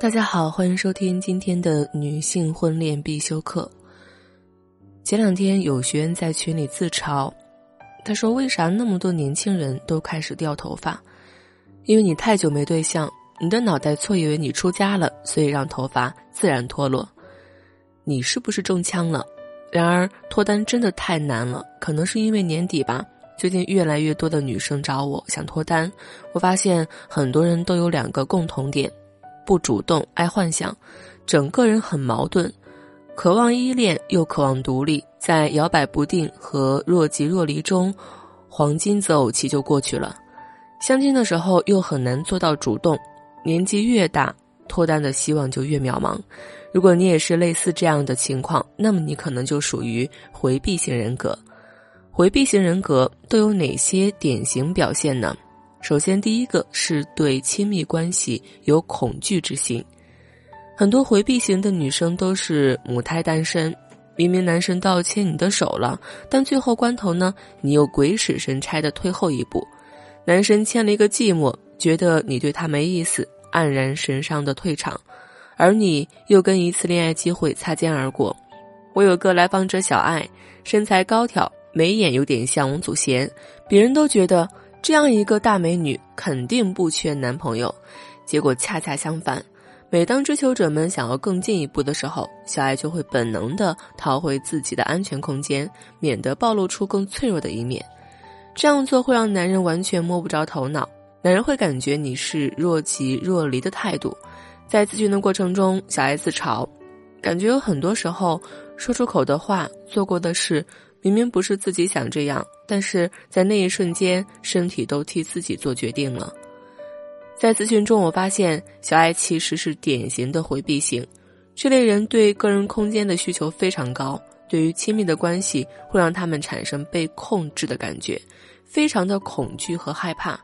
大家好，欢迎收听今天的女性婚恋必修课。前两天有学员在群里自嘲，他说：“为啥那么多年轻人都开始掉头发？因为你太久没对象，你的脑袋错以为你出家了，所以让头发自然脱落。你是不是中枪了？然而脱单真的太难了，可能是因为年底吧。最近越来越多的女生找我想脱单，我发现很多人都有两个共同点。”不主动，爱幻想，整个人很矛盾，渴望依恋又渴望独立，在摇摆不定和若即若离中，黄金择偶期就过去了。相亲的时候又很难做到主动，年纪越大，脱单的希望就越渺茫。如果你也是类似这样的情况，那么你可能就属于回避型人格。回避型人格都有哪些典型表现呢？首先，第一个是对亲密关系有恐惧之心。很多回避型的女生都是母胎单身，明明男神倒牵你的手了，但最后关头呢，你又鬼使神差的退后一步。男神牵了一个寂寞，觉得你对他没意思，黯然神伤的退场，而你又跟一次恋爱机会擦肩而过。我有个来访者小爱，身材高挑，眉眼有点像王祖贤，别人都觉得。这样一个大美女肯定不缺男朋友，结果恰恰相反。每当追求者们想要更进一步的时候，小爱就会本能的逃回自己的安全空间，免得暴露出更脆弱的一面。这样做会让男人完全摸不着头脑，男人会感觉你是若即若离的态度。在咨询的过程中，小爱自嘲，感觉有很多时候说出口的话、做过的事。明明不是自己想这样，但是在那一瞬间，身体都替自己做决定了。在咨询中，我发现小爱其实是典型的回避型，这类人对个人空间的需求非常高，对于亲密的关系会让他们产生被控制的感觉，非常的恐惧和害怕，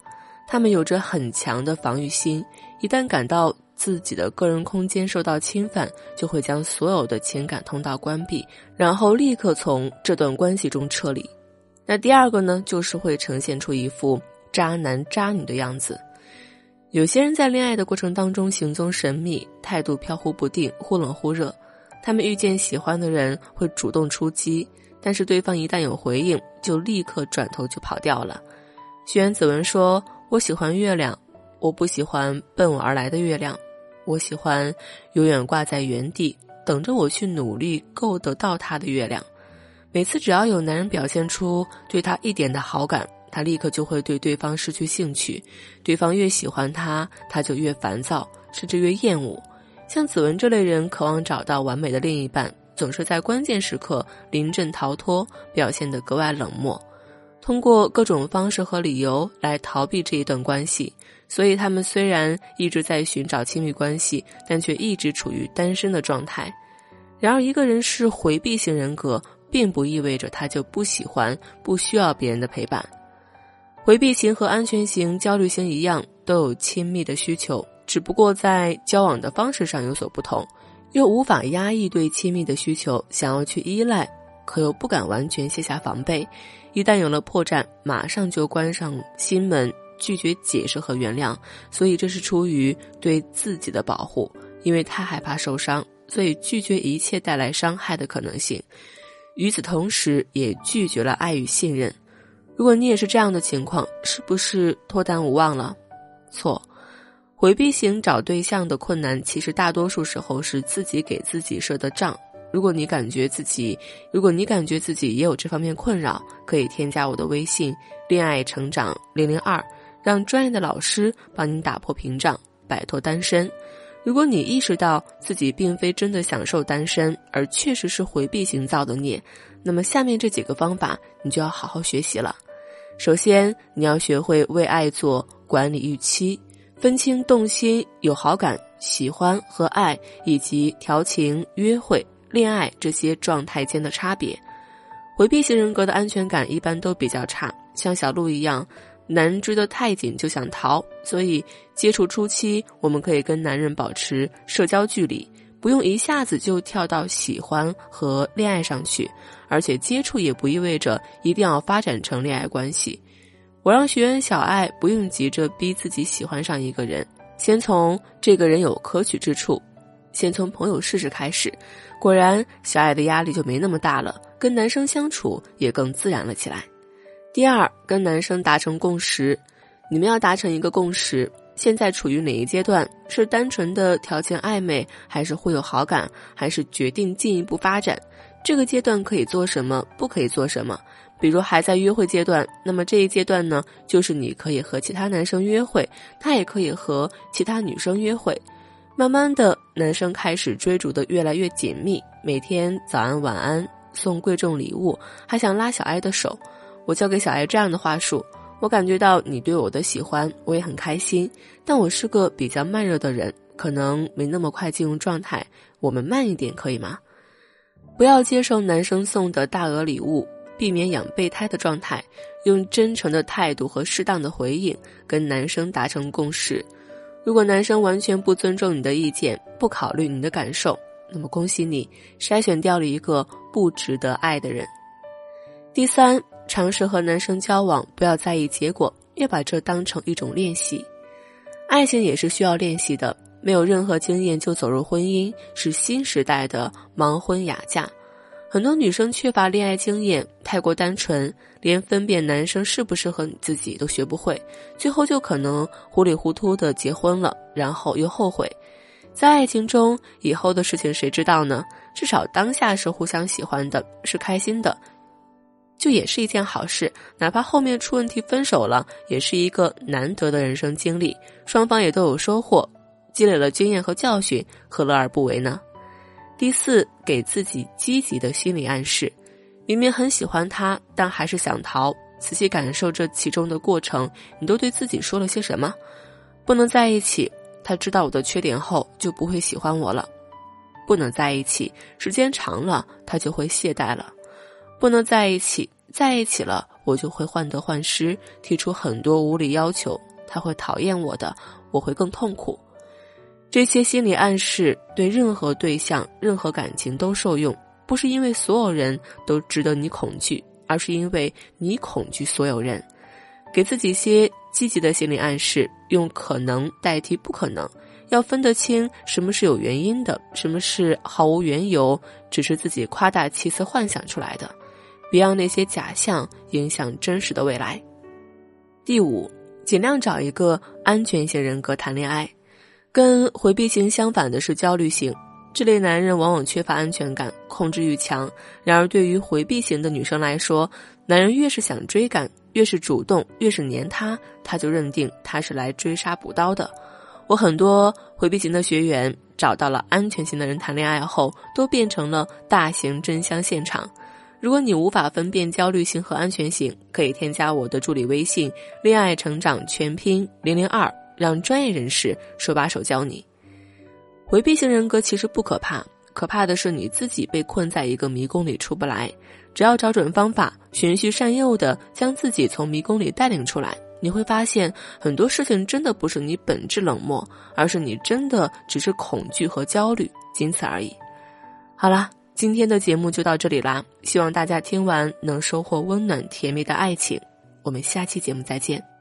他们有着很强的防御心，一旦感到。自己的个人空间受到侵犯，就会将所有的情感通道关闭，然后立刻从这段关系中撤离。那第二个呢，就是会呈现出一副渣男渣女的样子。有些人在恋爱的过程当中行踪神秘，态度飘忽不定，忽冷忽热。他们遇见喜欢的人会主动出击，但是对方一旦有回应，就立刻转头就跑掉了。学员子文说：“我喜欢月亮，我不喜欢奔我而来的月亮。”我喜欢永远挂在原地，等着我去努力够得到他的月亮。每次只要有男人表现出对他一点的好感，他立刻就会对对方失去兴趣。对方越喜欢他，他就越烦躁，甚至越厌恶。像子文这类人，渴望找到完美的另一半，总是在关键时刻临阵逃脱，表现得格外冷漠，通过各种方式和理由来逃避这一段关系。所以，他们虽然一直在寻找亲密关系，但却一直处于单身的状态。然而，一个人是回避型人格，并不意味着他就不喜欢、不需要别人的陪伴。回避型和安全型、焦虑型一样，都有亲密的需求，只不过在交往的方式上有所不同。又无法压抑对亲密的需求，想要去依赖，可又不敢完全卸下防备。一旦有了破绽，马上就关上心门。拒绝解释和原谅，所以这是出于对自己的保护，因为太害怕受伤，所以拒绝一切带来伤害的可能性。与此同时，也拒绝了爱与信任。如果你也是这样的情况，是不是脱单无望了？错，回避型找对象的困难，其实大多数时候是自己给自己设的障。如果你感觉自己，如果你感觉自己也有这方面困扰，可以添加我的微信“恋爱成长零零二”。让专业的老师帮你打破屏障，摆脱单身。如果你意识到自己并非真的享受单身，而确实是回避型造的孽，那么下面这几个方法你就要好好学习了。首先，你要学会为爱做管理预期，分清动心、有好感、喜欢和爱，以及调情、约会、恋爱这些状态间的差别。回避型人格的安全感一般都比较差，像小鹿一样。男人追得太紧就想逃，所以接触初期我们可以跟男人保持社交距离，不用一下子就跳到喜欢和恋爱上去，而且接触也不意味着一定要发展成恋爱关系。我让学员小爱不用急着逼自己喜欢上一个人，先从这个人有可取之处，先从朋友试试开始。果然，小爱的压力就没那么大了，跟男生相处也更自然了起来。第二，跟男生达成共识，你们要达成一个共识。现在处于哪一阶段？是单纯的条件暧昧，还是会有好感，还是决定进一步发展？这个阶段可以做什么，不可以做什么？比如还在约会阶段，那么这一阶段呢，就是你可以和其他男生约会，他也可以和其他女生约会。慢慢的，男生开始追逐的越来越紧密，每天早安晚安，送贵重礼物，还想拉小爱的手。我教给小爱这样的话术。我感觉到你对我的喜欢，我也很开心。但我是个比较慢热的人，可能没那么快进入状态。我们慢一点可以吗？不要接受男生送的大额礼物，避免养备胎的状态。用真诚的态度和适当的回应，跟男生达成共识。如果男生完全不尊重你的意见，不考虑你的感受，那么恭喜你，筛选掉了一个不值得爱的人。第三。尝试和男生交往，不要在意结果，要把这当成一种练习。爱情也是需要练习的，没有任何经验就走入婚姻，是新时代的盲婚哑嫁。很多女生缺乏恋爱经验，太过单纯，连分辨男生适不适合你自己都学不会，最后就可能糊里糊涂的结婚了，然后又后悔。在爱情中，以后的事情谁知道呢？至少当下是互相喜欢的，是开心的。就也是一件好事，哪怕后面出问题分手了，也是一个难得的人生经历，双方也都有收获，积累了经验和教训，何乐而不为呢？第四，给自己积极的心理暗示，明明很喜欢他，但还是想逃，仔细感受这其中的过程，你都对自己说了些什么？不能在一起，他知道我的缺点后就不会喜欢我了；不能在一起，时间长了他就会懈怠了。不能在一起，在一起了，我就会患得患失，提出很多无理要求，他会讨厌我的，我会更痛苦。这些心理暗示对任何对象、任何感情都受用，不是因为所有人都值得你恐惧，而是因为你恐惧所有人。给自己些积极的心理暗示，用可能代替不可能，要分得清什么是有原因的，什么是毫无缘由，只是自己夸大其词幻想出来的。别让那些假象影响真实的未来。第五，尽量找一个安全型人格谈恋爱。跟回避型相反的是焦虑型，这类男人往往缺乏安全感，控制欲强。然而，对于回避型的女生来说，男人越是想追赶，越是主动，越是黏她，他就认定他是来追杀补刀的。我很多回避型的学员找到了安全型的人谈恋爱后，都变成了大型真香现场。如果你无法分辨焦虑型和安全型，可以添加我的助理微信“恋爱成长全拼零零二”，让专业人士手把手教你。回避型人格其实不可怕，可怕的是你自己被困在一个迷宫里出不来。只要找准方法，循序善诱的将自己从迷宫里带领出来，你会发现很多事情真的不是你本质冷漠，而是你真的只是恐惧和焦虑，仅此而已。好了。今天的节目就到这里啦，希望大家听完能收获温暖甜蜜的爱情。我们下期节目再见。